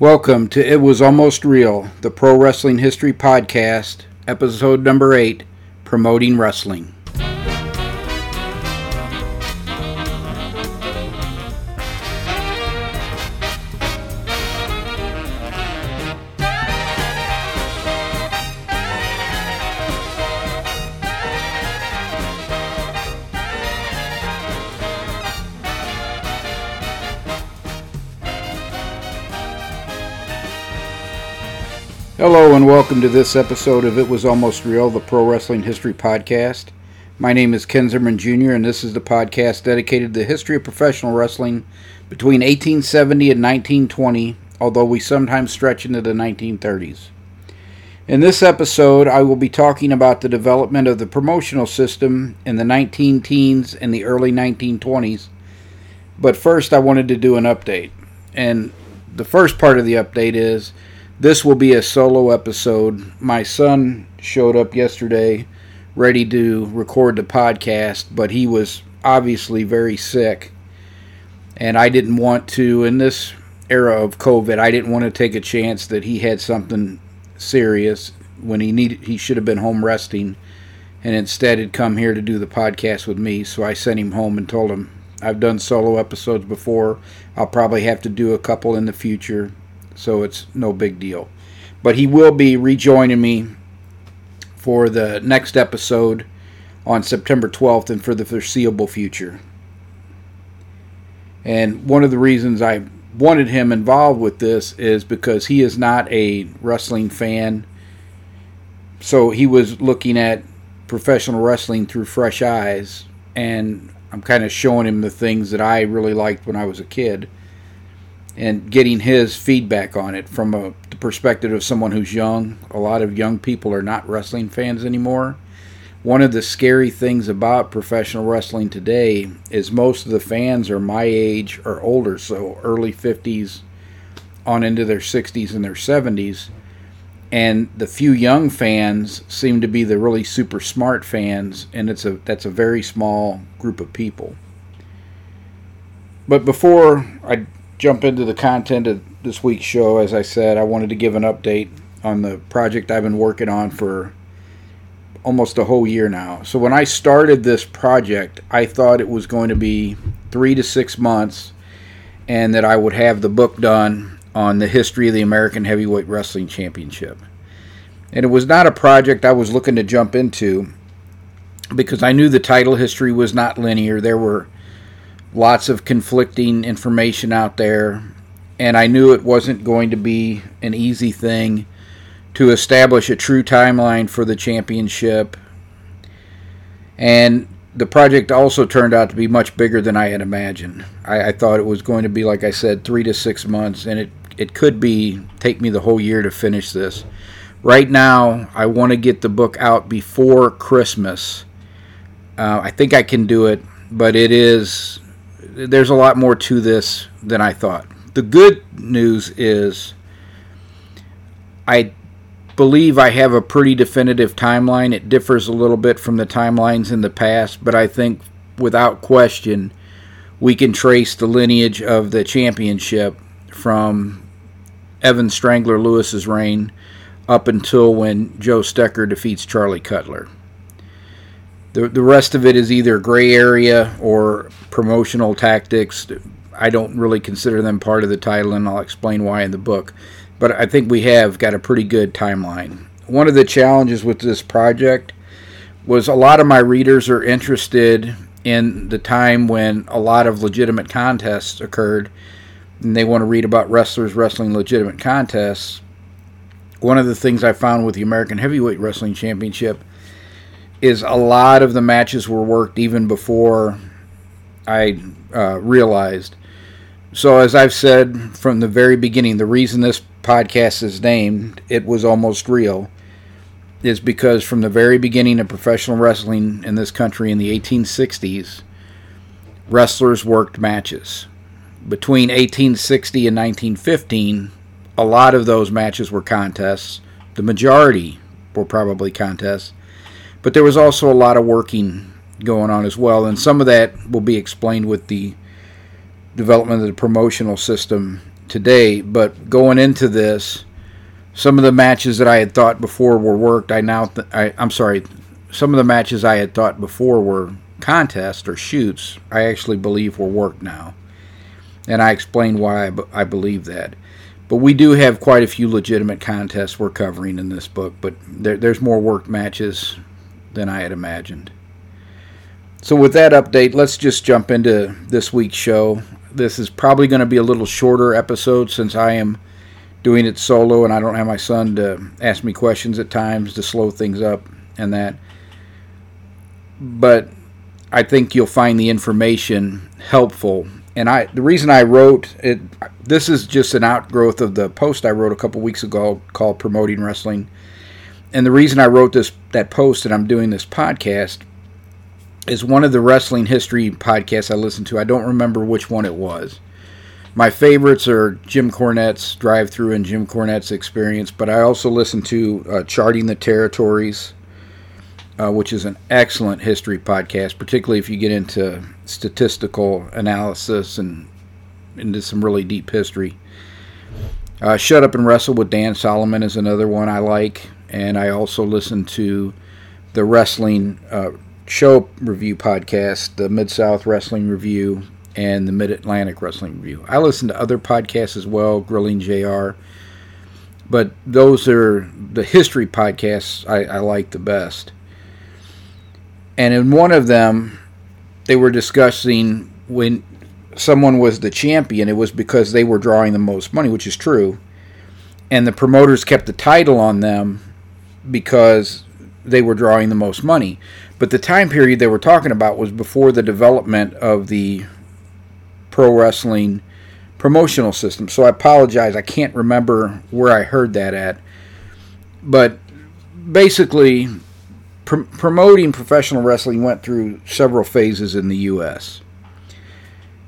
Welcome to It Was Almost Real, the Pro Wrestling History Podcast, episode number 8 Promoting Wrestling. Hello and welcome to this episode of It Was Almost Real, the Pro Wrestling History Podcast. My name is Ken Zimmerman Jr., and this is the podcast dedicated to the history of professional wrestling between 1870 and 1920, although we sometimes stretch into the 1930s. In this episode, I will be talking about the development of the promotional system in the 19 teens and the early 1920s. But first, I wanted to do an update. And the first part of the update is this will be a solo episode. My son showed up yesterday ready to record the podcast, but he was obviously very sick. And I didn't want to, in this era of COVID, I didn't want to take a chance that he had something serious when he needed he should have been home resting and instead had come here to do the podcast with me. So I sent him home and told him I've done solo episodes before. I'll probably have to do a couple in the future so it's no big deal. But he will be rejoining me for the next episode on September 12th and for the foreseeable future. And one of the reasons I wanted him involved with this is because he is not a wrestling fan. So he was looking at professional wrestling through fresh eyes. And I'm kind of showing him the things that I really liked when I was a kid and getting his feedback on it from a, the perspective of someone who's young. A lot of young people are not wrestling fans anymore. One of the scary things about professional wrestling today is most of the fans are my age or older, so early 50s on into their 60s and their 70s. And the few young fans seem to be the really super smart fans, and it's a that's a very small group of people. But before I jump into the content of this week's show, as I said, I wanted to give an update on the project I've been working on for almost a whole year now. So when I started this project, I thought it was going to be three to six months and that I would have the book done on the history of the American Heavyweight Wrestling Championship. And it was not a project I was looking to jump into because I knew the title history was not linear. There were lots of conflicting information out there, and I knew it wasn't going to be an easy thing to establish a true timeline for the championship. And the project also turned out to be much bigger than I had imagined. I, I, thought it was going to be, like I said, three to six months, and it, it could be take me the whole year to finish this. Right now, I want to get the book out before Christmas. Uh, I think I can do it, but it is there's a lot more to this than I thought. The good news is I believe I have a pretty definitive timeline. It differs a little bit from the timelines in the past, but I think without question we can trace the lineage of the championship from Evan Strangler Lewis's reign up until when Joe Stecher defeats Charlie Cutler. The, the rest of it is either gray area or promotional tactics. I don't really consider them part of the title, and I'll explain why in the book. But I think we have got a pretty good timeline. One of the challenges with this project was a lot of my readers are interested in the time when a lot of legitimate contests occurred, and they want to read about wrestlers wrestling legitimate contests. One of the things I found with the American Heavyweight Wrestling Championship is a lot of the matches were worked even before I uh, realized. So, as I've said from the very beginning, the reason this podcast is named It Was Almost Real is because from the very beginning of professional wrestling in this country in the 1860s, wrestlers worked matches. Between 1860 and 1915, a lot of those matches were contests. The majority were probably contests. But there was also a lot of working going on as well, and some of that will be explained with the development of the promotional system today, but going into this, some of the matches that I had thought before were worked. I now, th- I, I'm sorry, some of the matches I had thought before were contests or shoots. I actually believe were worked now, and I explained why I, b- I believe that. But we do have quite a few legitimate contests we're covering in this book, but there, there's more worked matches than I had imagined. So, with that update, let's just jump into this week's show. This is probably going to be a little shorter episode since I am doing it solo and I don't have my son to ask me questions at times to slow things up and that. But I think you'll find the information helpful. And I the reason I wrote it this is just an outgrowth of the post I wrote a couple weeks ago called Promoting Wrestling. And the reason I wrote this that post and I'm doing this podcast is one of the wrestling history podcasts I listened to. I don't remember which one it was. My favorites are Jim Cornette's Drive Through and Jim Cornette's Experience, but I also listen to uh, Charting the Territories, uh, which is an excellent history podcast, particularly if you get into statistical analysis and into some really deep history. Uh, Shut Up and Wrestle with Dan Solomon is another one I like, and I also listen to the wrestling uh, show review podcast, the Mid South Wrestling Review, and the Mid Atlantic Wrestling Review. I listen to other podcasts as well, Grilling JR, but those are the history podcasts I, I like the best. And in one of them, they were discussing when someone was the champion, it was because they were drawing the most money, which is true. And the promoters kept the title on them because they were drawing the most money. But the time period they were talking about was before the development of the pro wrestling promotional system. So I apologize, I can't remember where I heard that at. But basically, pr- promoting professional wrestling went through several phases in the U.S.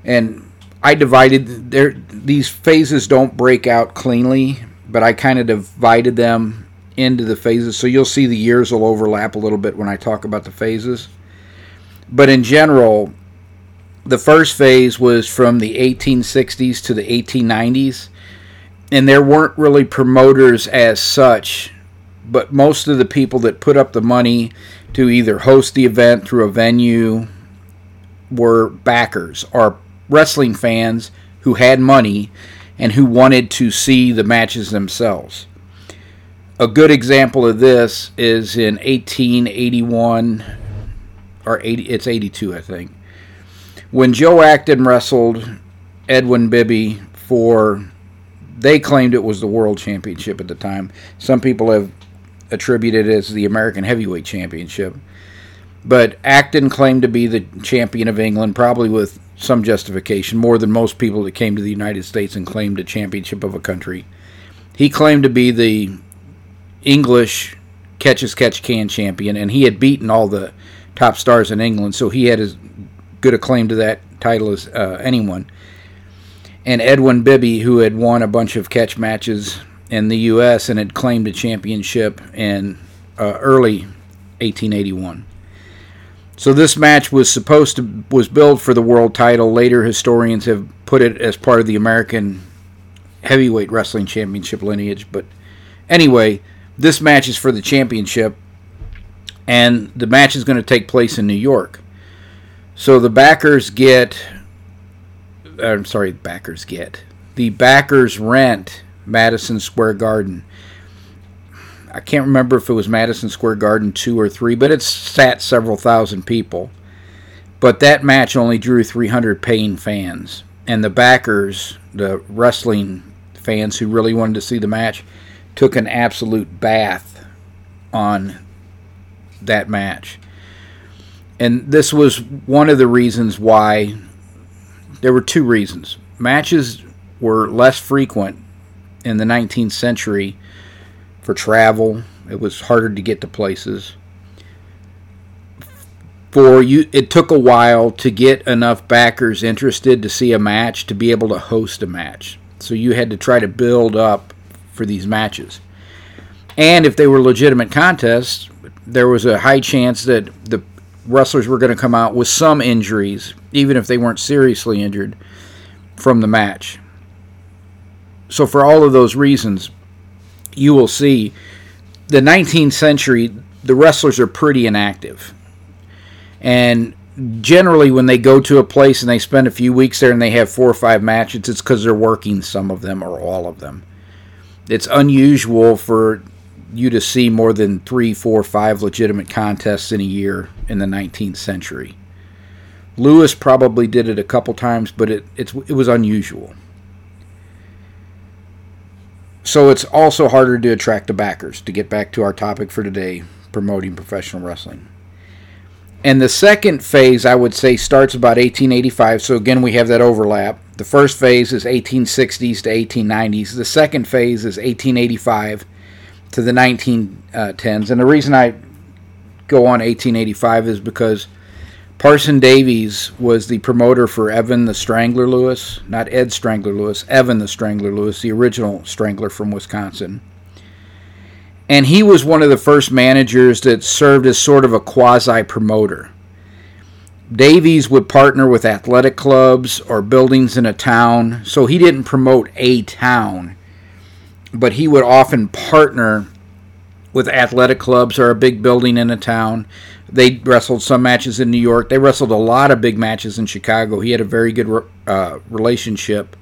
And I divided there. These phases don't break out cleanly, but I kind of divided them into the phases. So you'll see the years will overlap a little bit when I talk about the phases. But in general, the first phase was from the 1860s to the 1890s, and there weren't really promoters as such, but most of the people that put up the money to either host the event through a venue were backers or wrestling fans who had money and who wanted to see the matches themselves. A good example of this is in 1881 or 80 it's 82 I think. When Joe Acton wrestled Edwin Bibby for they claimed it was the world championship at the time. Some people have attributed it as the American Heavyweight Championship. But Acton claimed to be the champion of England, probably with some justification, more than most people that came to the United States and claimed a championship of a country. He claimed to be the English catch as catch can champion, and he had beaten all the top stars in England, so he had as good a claim to that title as uh, anyone. And Edwin Bibby, who had won a bunch of catch matches in the U.S. and had claimed a championship in uh, early 1881. So this match was supposed to was billed for the world title. Later historians have put it as part of the American Heavyweight Wrestling Championship lineage, but anyway, this match is for the championship, and the match is going to take place in New York. So the backers get. Uh, I'm sorry, backers get. The backers rent Madison Square Garden. I can't remember if it was Madison Square Garden 2 or 3, but it sat several thousand people. But that match only drew 300 paying fans. And the backers, the wrestling fans who really wanted to see the match, took an absolute bath on that match. And this was one of the reasons why there were two reasons. Matches were less frequent in the 19th century for travel. It was harder to get to places. For you it took a while to get enough backers interested to see a match to be able to host a match. So you had to try to build up for these matches. And if they were legitimate contests, there was a high chance that the wrestlers were going to come out with some injuries, even if they weren't seriously injured, from the match. So, for all of those reasons, you will see the 19th century, the wrestlers are pretty inactive. And generally, when they go to a place and they spend a few weeks there and they have four or five matches, it's because they're working some of them or all of them. It's unusual for you to see more than three, four, five legitimate contests in a year in the 19th century. Lewis probably did it a couple times, but it, it was unusual. So it's also harder to attract the backers, to get back to our topic for today promoting professional wrestling. And the second phase, I would say, starts about 1885. So again, we have that overlap. The first phase is 1860s to 1890s. The second phase is 1885 to the 1910s. And the reason I go on 1885 is because Parson Davies was the promoter for Evan the Strangler Lewis, not Ed Strangler Lewis, Evan the Strangler Lewis, the original Strangler from Wisconsin. And he was one of the first managers that served as sort of a quasi promoter. Davies would partner with athletic clubs or buildings in a town, so he didn't promote a town, but he would often partner with athletic clubs or a big building in a town they wrestled some matches in New York. They wrestled a lot of big matches in Chicago. He had a very good uh, relationship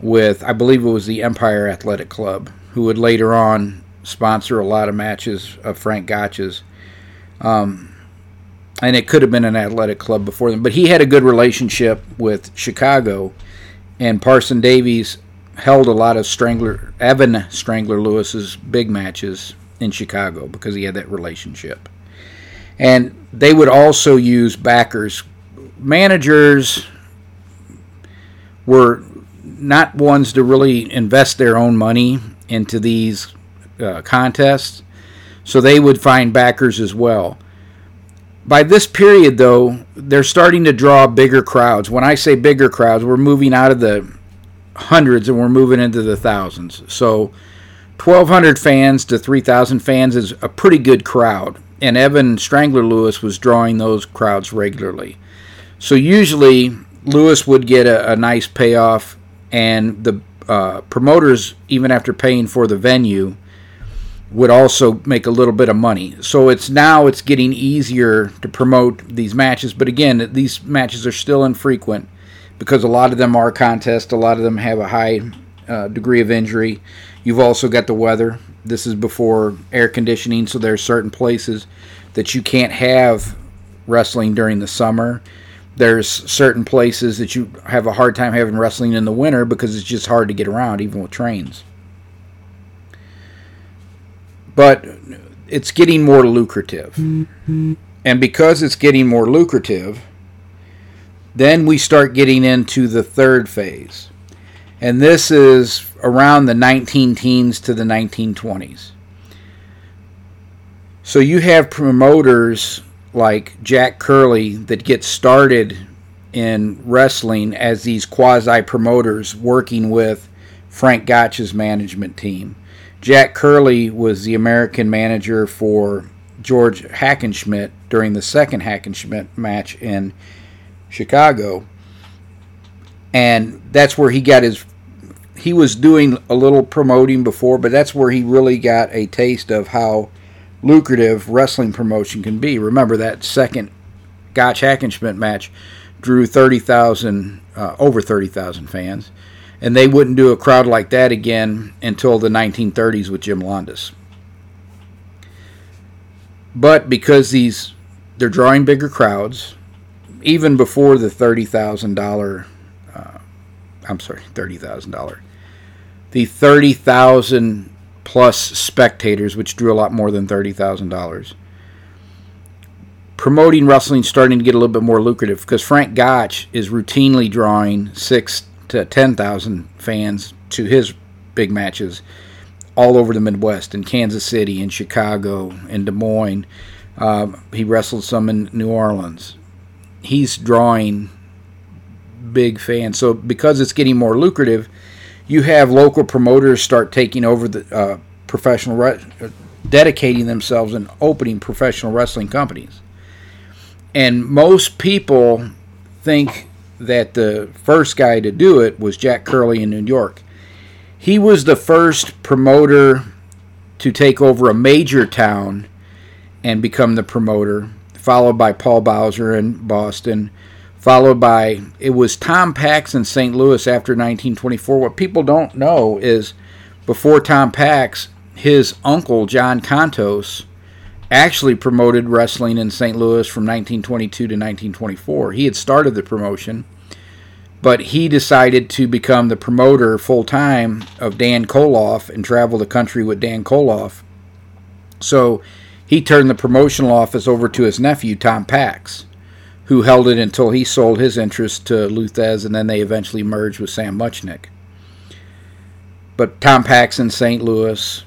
with, I believe it was the Empire Athletic Club, who would later on sponsor a lot of matches of Frank Gotch's. Um, and it could have been an athletic club before them. But he had a good relationship with Chicago, and Parson Davies held a lot of Strangler, Evan Strangler Lewis's big matches in Chicago because he had that relationship and they would also use backers. Managers were not ones to really invest their own money into these uh, contests, so they would find backers as well. By this period, though, they're starting to draw bigger crowds. When I say bigger crowds, we're moving out of the hundreds and we're moving into the thousands. So, 1,200 fans to 3,000 fans is a pretty good crowd and Evan Strangler Lewis was drawing those crowds regularly. So usually Lewis would get a, a nice payoff, and the uh, promoters, even after paying for the venue, would also make a little bit of money. So it's now it's getting easier to promote these matches, but again, these matches are still infrequent because a lot of them are contests. A lot of them have a high uh, degree of injury. You've also got the weather. This is before air conditioning, so there are certain places that you can't have wrestling during the summer. There's certain places that you have a hard time having wrestling in the winter because it's just hard to get around, even with trains. But it's getting more lucrative. Mm-hmm. And because it's getting more lucrative, then we start getting into the third phase. And this is around the 19 teens to the 1920s. So you have promoters like Jack Curley that get started in wrestling as these quasi promoters working with Frank Gotch's management team. Jack Curley was the American manager for George Hackenschmidt during the second Hackenschmidt match in Chicago. And that's where he got his he was doing a little promoting before, but that's where he really got a taste of how lucrative wrestling promotion can be. Remember that second Gotch Hackenschmidt match drew 30,000, uh, over 30,000 fans, and they wouldn't do a crowd like that again until the 1930s with Jim Londos. But because these they're drawing bigger crowds, even before the thirty thousand uh, dollar, I'm sorry, thirty thousand dollar the 30,000 plus spectators, which drew a lot more than $30,000. Promoting wrestling starting to get a little bit more lucrative because Frank Gotch is routinely drawing six to 10,000 fans to his big matches all over the Midwest, in Kansas City, in Chicago, in Des Moines. Um, he wrestled some in New Orleans. He's drawing big fans. So because it's getting more lucrative, you have local promoters start taking over the uh, professional, re- dedicating themselves and opening professional wrestling companies. And most people think that the first guy to do it was Jack Curley in New York. He was the first promoter to take over a major town and become the promoter, followed by Paul Bowser in Boston, followed by it was Tom Packs in St. Louis after 1924. What people don't know is before Tom Packs, his uncle John Contos actually promoted wrestling in St. Louis from 1922 to 1924. He had started the promotion, but he decided to become the promoter full time of Dan Koloff and travel the country with Dan Koloff. So he turned the promotional office over to his nephew, Tom Packs, who held it until he sold his interest to Lou Thesz, and then they eventually merged with Sam Muchnick. But Tom Packs in St. Louis,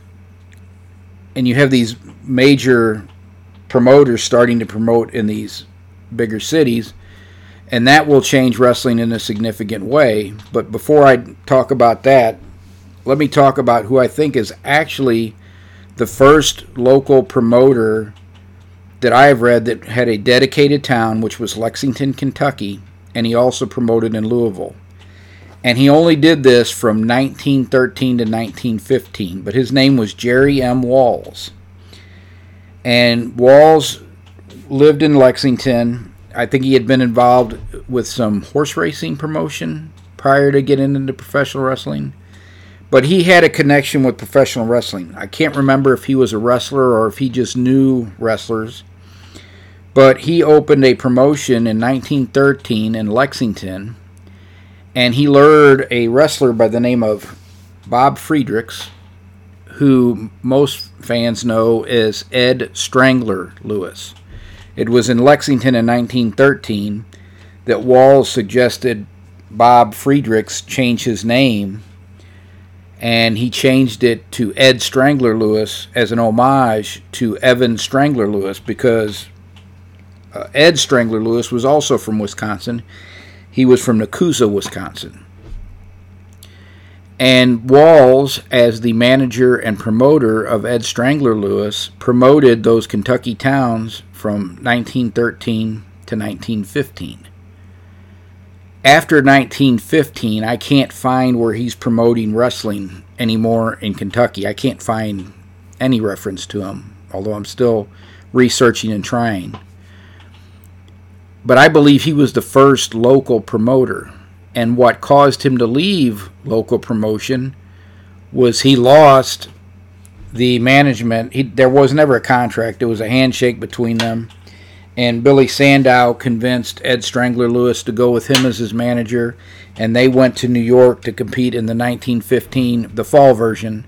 and you have these major promoters starting to promote in these bigger cities, and that will change wrestling in a significant way. But before I talk about that, let me talk about who I think is actually the first local promoter that I have read that had a dedicated town, which was Lexington, Kentucky, and he also promoted in Louisville. And he only did this from 1913 to 1915, but his name was Jerry M. Walls. And Walls lived in Lexington. I think he had been involved with some horse racing promotion prior to getting into professional wrestling. But he had a connection with professional wrestling. I can't remember if he was a wrestler or if he just knew wrestlers. But he opened a promotion in 1913 in Lexington, and he lured a wrestler by the name of Bob Friedrichs, who most fans know as Ed Strangler Lewis. It was in Lexington in 1913 that Walls suggested Bob Friedrichs change his name and he changed it to Ed Strangler Lewis as an homage to Evan Strangler Lewis because uh, Ed Strangler Lewis was also from Wisconsin. He was from Nekoosa, Wisconsin. And Walls, as the manager and promoter of Ed Strangler Lewis, promoted those Kentucky towns from 1913 to 1915 after 1915, I can't find where he's promoting wrestling anymore in Kentucky. I can't find any reference to him, although I'm still researching and trying. But I believe he was the first local promoter. And what caused him to leave local promotion was he lost the management. He, there was never a contract, it was a handshake between them and Billy Sandow convinced Ed Strangler Lewis to go with him as his manager, and they went to New York to compete in the 1915, the fall version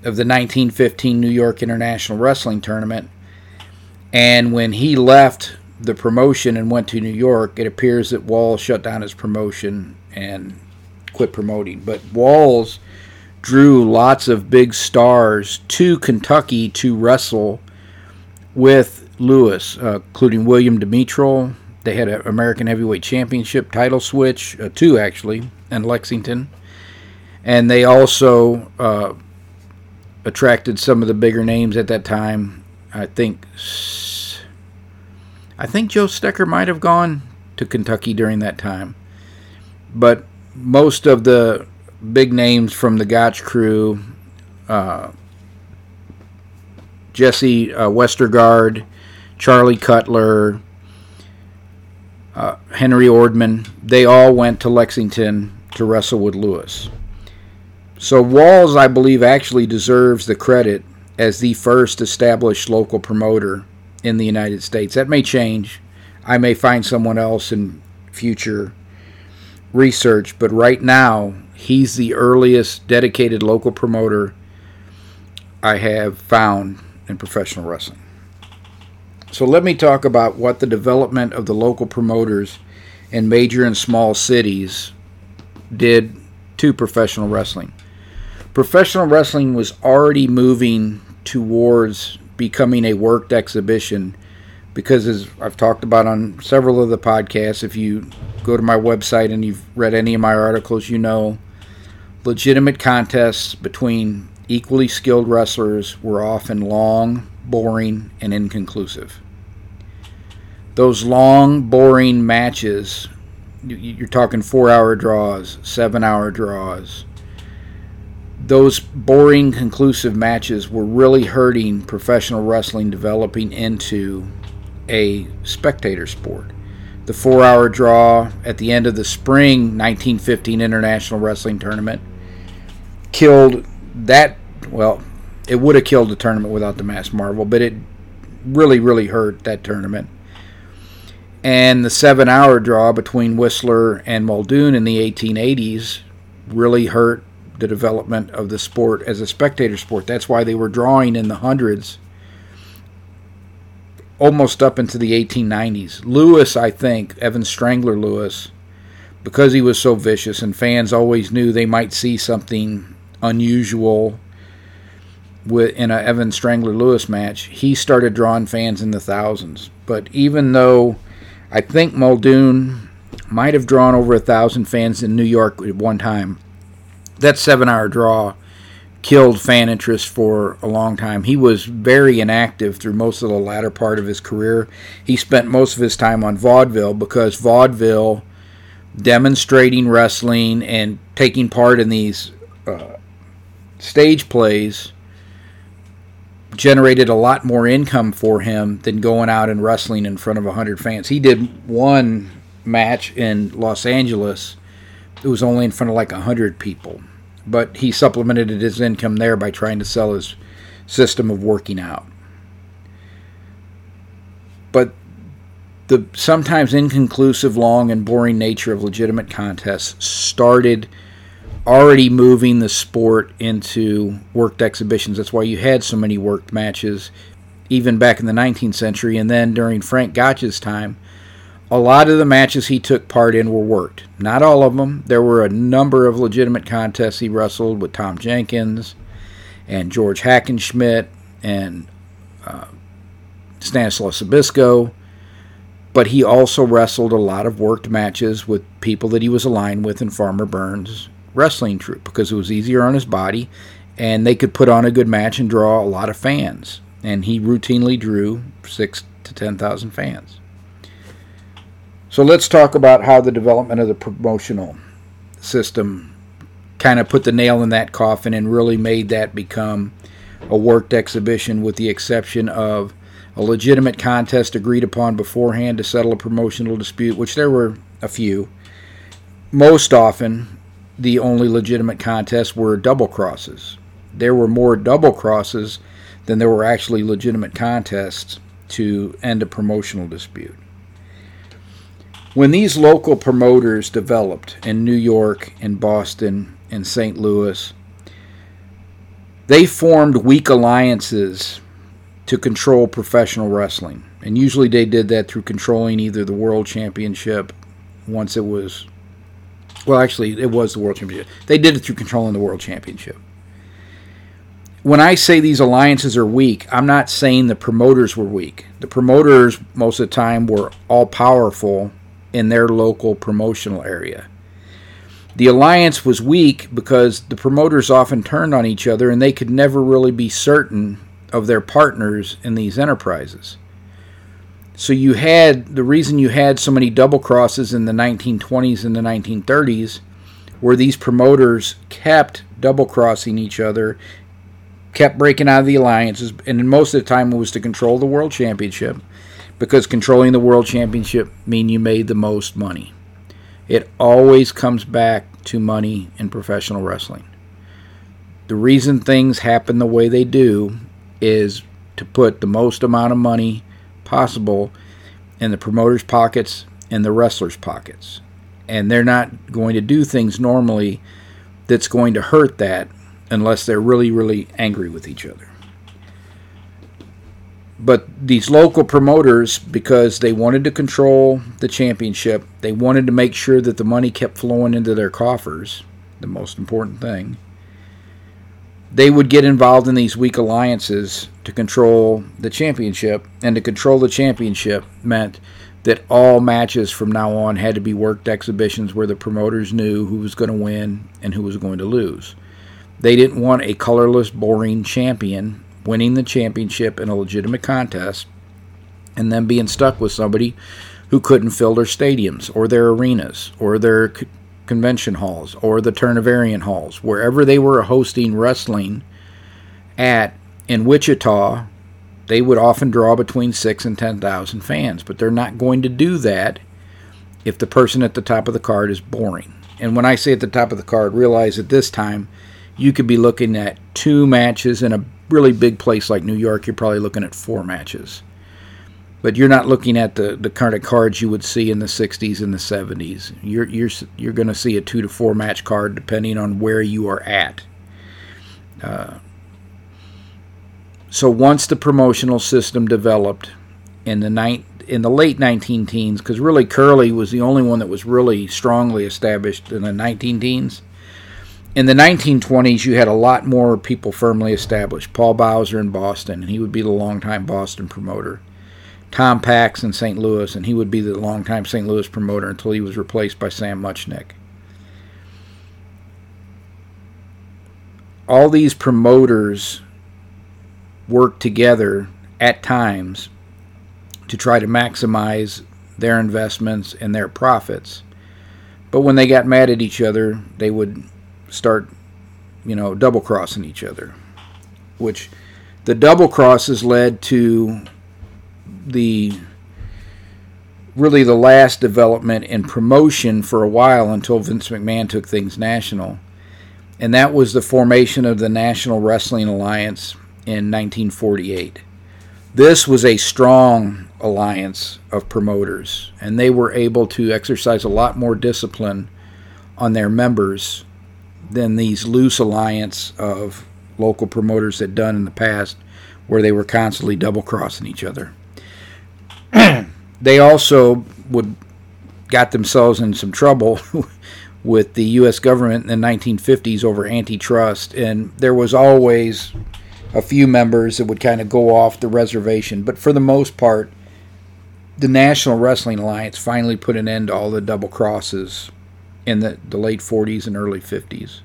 of the 1915 New York International Wrestling Tournament. And when he left the promotion and went to New York, it appears that Walls shut down his promotion and quit promoting. But Walls drew lots of big stars to Kentucky to wrestle with Lewis, uh, including William Demetral. They had an American Heavyweight Championship title switch, uh, two actually, in Lexington. And they also uh, attracted some of the bigger names at that time. I think I think Joe Stecher might have gone to Kentucky during that time. But most of the big names from the Gotch crew, uh, Jesse uh, Westergaard, Charlie Cutler, uh, Henry Ordemann, they all went to Lexington to wrestle with Lewis. So Walls, I believe, actually deserves the credit as the first established local promoter in the United States. That may change. I may find someone else in future research, but right now, he's the earliest dedicated local promoter I have found in professional wrestling. So let me talk about what the development of the local promoters in major and small cities did to professional wrestling. Professional wrestling was already moving towards becoming a worked exhibition because as I've talked about on several of the podcasts, if you go to my website and you've read any of my articles, you know legitimate contests between equally skilled wrestlers were often long, boring, and inconclusive. Those long, boring matches, you're talking four hour draws, seven hour draws, those boring, conclusive matches were really hurting professional wrestling developing into a spectator sport. The four hour draw at the end of the spring 1915 International Wrestling Tournament killed that. Well, it would have killed the tournament without the Masked Marvel, but it really, really hurt that tournament. And the seven hour draw between Whistler and Muldoon in the 1880s really hurt the development of the sport as a spectator sport. That's why they were drawing in the hundreds almost up into the 1890s. Lewis, I think, Evan Strangler Lewis, because he was so vicious and fans always knew they might see something unusual in a Evan Strangler Lewis match, he started drawing fans in the thousands. But even though I think Muldoon might have drawn over a thousand fans in New York at one time, that seven hour draw killed fan interest for a long time. He was very inactive through most of the latter part of his career. He spent most of his time on vaudeville because vaudeville, demonstrating wrestling and taking part in these uh, stage plays, generated a lot more income for him than going out and wrestling in front of 100 fans. He did one match in Los Angeles. It was only in front of like 100 people but he supplemented his income there by trying to sell his system of working out. But the sometimes inconclusive, long, and boring nature of legitimate contests started already moving the sport into worked exhibitions. That's why you had so many worked matches, even back in the 19th century. And then during Frank Gotch's time, a lot of the matches he took part in were worked. Not all of them. There were a number of legitimate contests he wrestled with Tom Jenkins and George Hackenschmidt and uh, Stanislaus Zbyszko. But he also wrestled a lot of worked matches with people that he was aligned with in Farmer Burns' wrestling troupe because it was easier on his body and they could put on a good match and draw a lot of fans. And he routinely drew six to 10,000 fans. So let's talk about how the development of the promotional system kind of put the nail in that coffin and really made that become a worked exhibition, with the exception of a legitimate contest agreed upon beforehand to settle a promotional dispute, which there were a few. Most often, the only legitimate contests were double crosses. There were more double crosses than there were actually legitimate contests to end a promotional dispute. When these local promoters developed in New York and Boston and St. Louis, they formed weak alliances to control professional wrestling. And usually they did that through controlling either the World Championship once it was well actually it was the World Championship. They did it through controlling the World Championship. When I say these alliances are weak, I'm not saying the promoters were weak. The promoters most of the time were all powerful in their local promotional area. The alliance was weak because the promoters often turned on each other and they could never really be certain of their partners in these enterprises. So you had the reason you had so many double crosses in the 1920s and the 1930s where these promoters kept double crossing each other, kept breaking out of the alliances, and most of the time it was to control the world championship because controlling the world championship mean you made the most money. It always comes back to money in professional wrestling. The reason things happen the way they do is to put the most amount of money possible in the promoters' pockets and the wrestlers' pockets. And they're not going to do things normally that's going to hurt that unless they're really, really angry with each other but these local promoters, because they wanted to control the championship, they wanted to make sure that the money kept flowing into their coffers, the most important thing. They would get involved in these weak alliances to control the championship, and to control the championship meant that all matches from now on had to be worked exhibitions where the promoters knew who was going to win and who was going to lose. They didn't want a colorless, boring champion winning the championship in a legitimate contest, and then being stuck with somebody who couldn't fill their stadiums or their arenas or their convention halls or the Turnverein halls, wherever they were hosting wrestling at in Wichita, they would often draw between six and ten thousand fans, but they're not going to do that if the person at the top of the card is boring. And when I say at the top of the card, realize at this time you could be looking at two matches in a really big place like New York. You're probably looking at four matches but you're not looking at the, the kind of cards you would see in the 60s and the 70s. You're you're you're going to see a two to four match card depending on where you are at. Uh, so once the promotional system developed in the night in the late 19 teens, because really Curley was the only one that was really strongly established in the 19 teens. In the 1920s, you had a lot more people firmly established. Paul Bowser in Boston, and he would be the longtime Boston promoter. Tom Packs in St. Louis, and he would be the longtime St. Louis promoter until he was replaced by Sam Muchnick. All these promoters worked together at times to try to maximize their investments and their profits. But when they got mad at each other, they would start, you know, double crossing each other, which the double crosses led to the really the last development in promotion for a while until Vince McMahon took things national. And that was the formation of the National Wrestling Alliance in 1948. This was a strong alliance of promoters, and they were able to exercise a lot more discipline on their members than these loose alliance of local promoters had done in the past, where they were constantly double crossing each other. they also would got themselves in some trouble with the U.S. government in the 1950s over antitrust, and there was always a few members that would kind of go off the reservation. But for the most part, the National Wrestling Alliance finally put an end to all the double crosses in the, the late 40s and early 50s.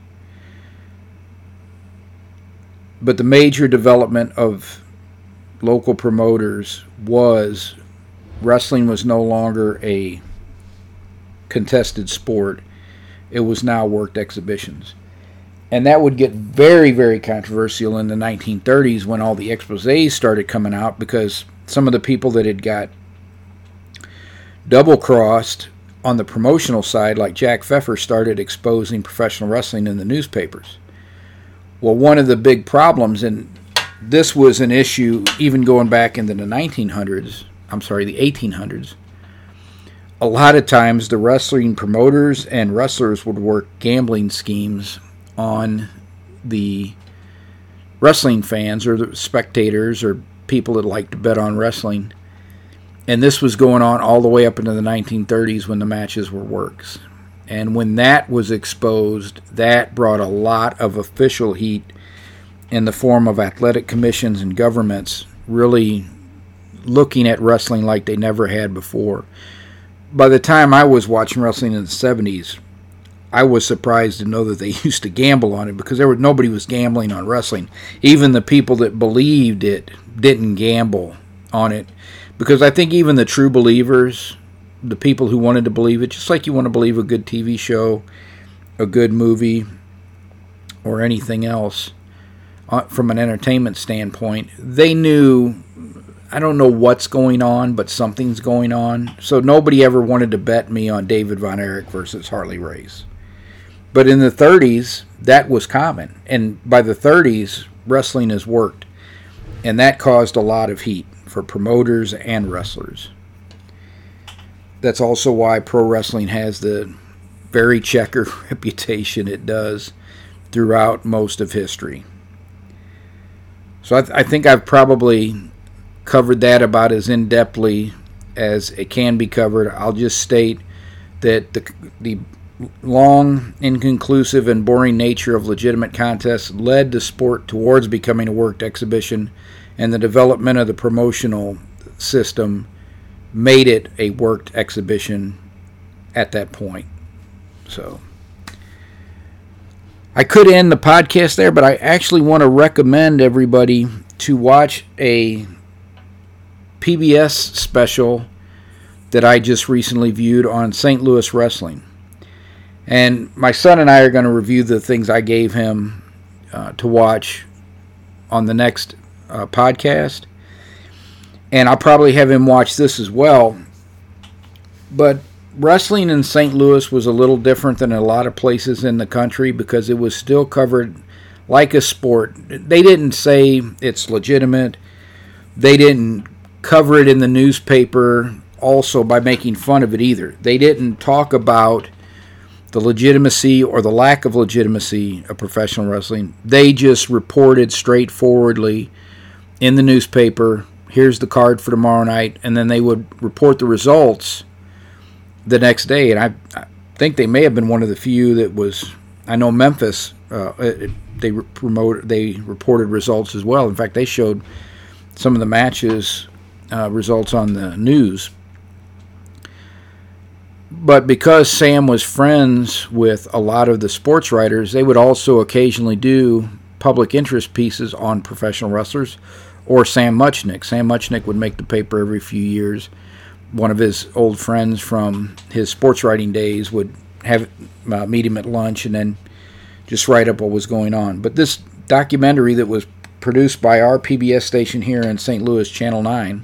But the major development of local promoters was wrestling was no longer a contested sport, it was now worked exhibitions. And that would get very, very controversial in the 1930s when all the exposes started coming out because some of the people that had got double crossed on the promotional side, like Jack Pfeffer, started exposing professional wrestling in the newspapers. Well, one of the big problems, and this was an issue even going back into the 1900s, I'm sorry, the 1800s, a lot of times the wrestling promoters and wrestlers would work gambling schemes on the wrestling fans or the spectators or people that like to bet on wrestling. And this was going on all the way up into the 1930s when the matches were works. And when that was exposed, that brought a lot of official heat in the form of athletic commissions and governments really looking at wrestling like they never had before. By the time I was watching wrestling in the 70s, I was surprised to know that they used to gamble on it because there was nobody was gambling on wrestling. Even the people that believed it didn't gamble on it because I think even the true believers, the people who wanted to believe it, just like you want to believe a good TV show, a good movie, or anything else uh, from an entertainment standpoint, they knew I don't know what's going on, but something's going on. So nobody ever wanted to bet me on David Von Erich versus Harley Race. But in the 30s, that was common. And by the 30s, wrestling has worked. And that caused a lot of heat for promoters and wrestlers. That's also why pro wrestling has the very checkered reputation it does throughout most of history. So I, th- I think I've probably covered that about as in depthly as it can be covered. I'll just state that the, the long, inconclusive, and boring nature of legitimate contests led the sport towards becoming a worked exhibition, and the development of the promotional system made it a worked exhibition at that point. So. I could end the podcast there, but I actually want to recommend everybody to watch a PBS special that I just recently viewed on St. Louis Wrestling. And my son and I are going to review the things I gave him uh, to watch on the next uh, podcast. And I'll probably have him watch this as well. But wrestling in St. Louis was a little different than a lot of places in the country because it was still covered like a sport. They didn't say it's legitimate. They didn't cover it in the newspaper also by making fun of it either. They didn't talk about the legitimacy or the lack of legitimacy of professional wrestling. They just reported straightforwardly in the newspaper, here's the card for tomorrow night, and then they would report the results the next day. And I, I think they may have been one of the few that was. I know Memphis. Uh, they promote. They reported results as well. In fact, they showed some of the matches uh, results on the news. But because Sam was friends with a lot of the sports writers, they would also occasionally do public interest pieces on professional wrestlers or Sam Muchnick. Sam Muchnick would make the paper every few years. One of his old friends from his sports writing days would have uh, meet him at lunch and then just write up what was going on. But this documentary that was produced by our PBS station here in St. Louis, Channel 9,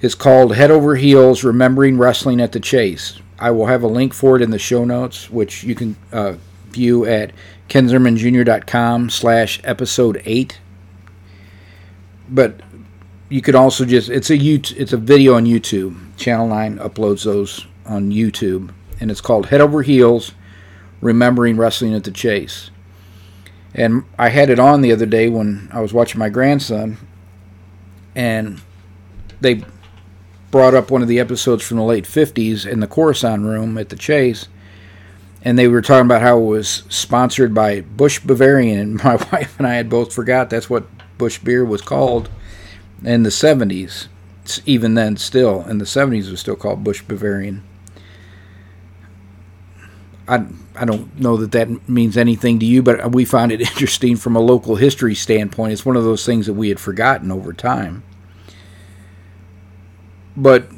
is called Head Over Heels Remembering Wrestling at the Chase. I will have a link for it in the show notes, which you can uh, view at kenzimmermanjr.com slash episode 8. But you could also just, it's a, it's a video on YouTube. Channel 9 uploads those on YouTube. And it's called Head Over Heels Remembering Wrestling at the Chase. And I had it on the other day when I was watching my grandson. And they brought up one of the episodes from the late 50s in the Khorassan room at the Chase, and they were talking about how it was sponsored by Busch Bavarian, and my wife and I had both forgot that's what Busch beer was called in the 70s. Even then, still in the 70s, it was still called Busch Bavarian. I, I don't know that that means anything to you, but we find it interesting from a local history standpoint. It's one of those things that we had forgotten over time. But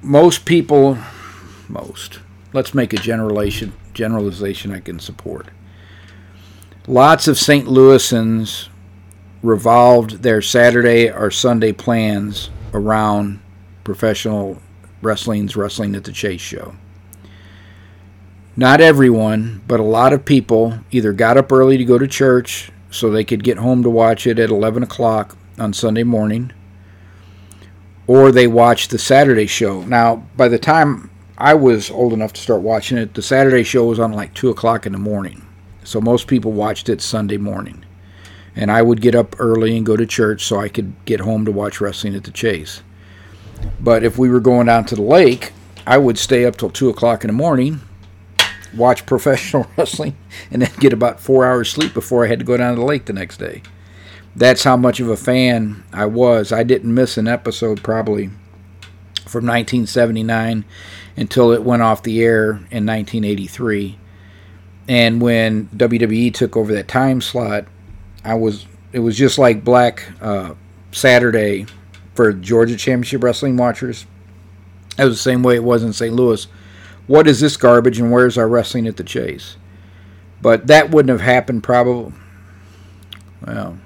most people, most, let's make a generalization, generalization I can support. Lots of St. Louisans revolved their Saturday or Sunday plans around professional wrestling's Wrestling at the Chase show. Not everyone, but a lot of people either got up early to go to church so they could get home to watch it at 11 o'clock on Sunday morning, or they watched the Saturday show. Now, by the time I was old enough to start watching it, the Saturday show was on like 2 o'clock in the morning. So most people watched it Sunday morning. And I would get up early and go to church so I could get home to watch wrestling at the Chase. But if we were going down to the lake, I would stay up till 2 o'clock in the morning, watch professional wrestling, and then get about four hours sleep before I had to go down to the lake the next day that's how much of a fan I was. I didn't miss an episode probably from 1979 until it went off the air in 1983. And when WWE took over that time slot, I was it was just like Black uh, Saturday for Georgia Championship Wrestling watchers. It was the same way it was in St. Louis. What is this garbage and where's our wrestling at the chase? But that wouldn't have happened probably. Well,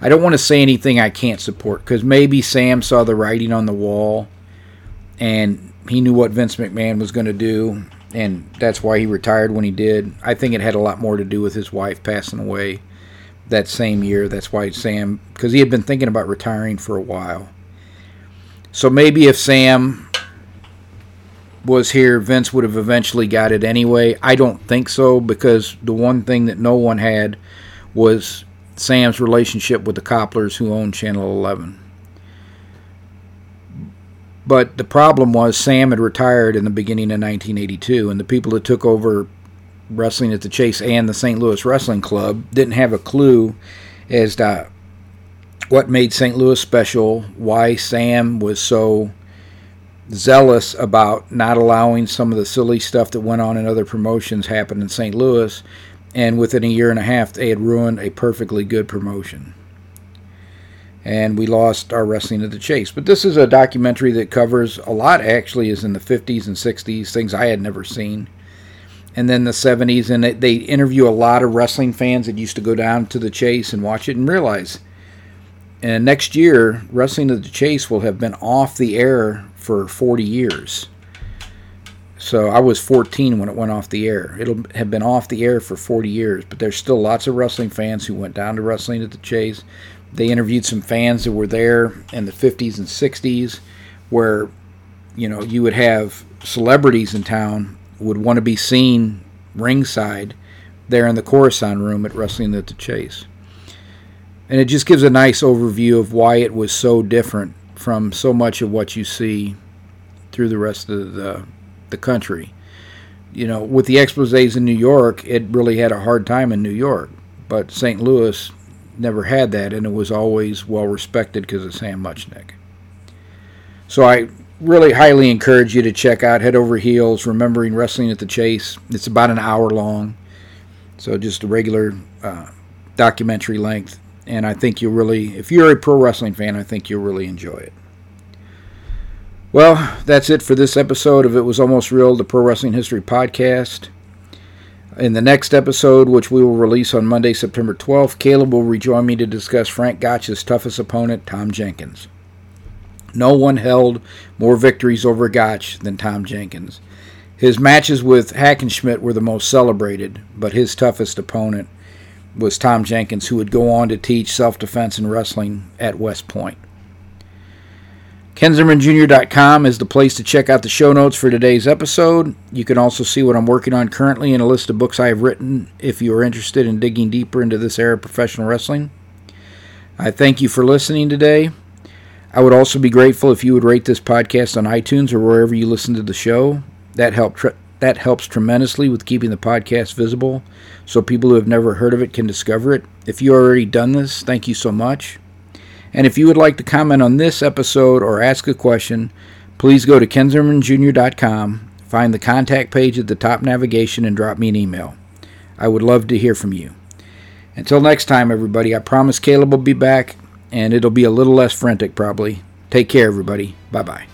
I don't want to say anything I can't support because maybe Sam saw the writing on the wall and he knew what Vince McMahon was going to do, and that's why he retired when he did. I think it had a lot more to do with his wife passing away that same year. That's why Sam, because he had been thinking about retiring for a while. So maybe if Sam was here, Vince would have eventually got it anyway. I don't think so because the one thing that no one had was Sam's relationship with the Koplars who owned Channel 11. But the problem was Sam had retired in the beginning of 1982, and the people that took over wrestling at the Chase and the St. Louis Wrestling Club didn't have a clue as to what made St. Louis special, why Sam was so zealous about not allowing some of the silly stuff that went on in other promotions happen in St. Louis, and within a year and a half, they had ruined a perfectly good promotion. And we lost our wrestling at the chase. But this is a documentary that covers a lot, actually, is in the 50s and 60s, things I had never seen. And then the 70s. And they, interview a lot of wrestling fans that used to go down to the Chase and watch it and realize. And next year, Wrestling at the Chase will have been off the air for 40 years. So I was 14 when it went off the air. It'll have been off the air for 40 years, but there's still lots of wrestling fans who went down to Wrestling at the Chase. They interviewed some fans that were there in the 50s and 60s where you know you would have celebrities in town would want to be seen ringside there in the Khorassan room at Wrestling at the Chase. And it just gives a nice overview of why it was so different from so much of what you see through the rest of the the country. You know, with the exposés in New York, it really had a hard time in New York, but St. Louis never had that, and it was always well respected because of Sam Muchnick. So I really highly encourage you to check out Head Over Heels, Remembering Wrestling at the Chase. It's about an hour long, so just a regular uh, documentary length. And I think you'll really, if you're a pro wrestling fan, I think you'll really enjoy it. Well, that's it for this episode of It Was Almost Real, the Pro Wrestling History Podcast. In the next episode, which we will release on Monday, September 12th, Caleb will rejoin me to discuss Frank Gotch's toughest opponent, Tom Jenkins. No one held more victories over Gotch than Tom Jenkins. His matches with Hackenschmidt were the most celebrated, but his toughest opponent was Tom Jenkins, who would go on to teach self defense and wrestling at West Point. KenZimmermanJr.com is the place to check out the show notes for today's episode. You can also see what I'm working on currently and a list of books I have written if you are interested in digging deeper into this era of professional wrestling. I thank you for listening today. I would also be grateful if you would rate this podcast on iTunes or wherever you listen to the show. That help tre- that helps tremendously with keeping the podcast visible so people who have never heard of it can discover it. If you already done this, thank you so much. And if you would like to comment on this episode or ask a question, please go to kenzimmermanjr.com, find the contact page at the top navigation, and drop me an email. I would love to hear from you. Until next time, everybody, I promise Caleb will be back, and it'll be a little less frantic probably. Take care, everybody. Bye bye.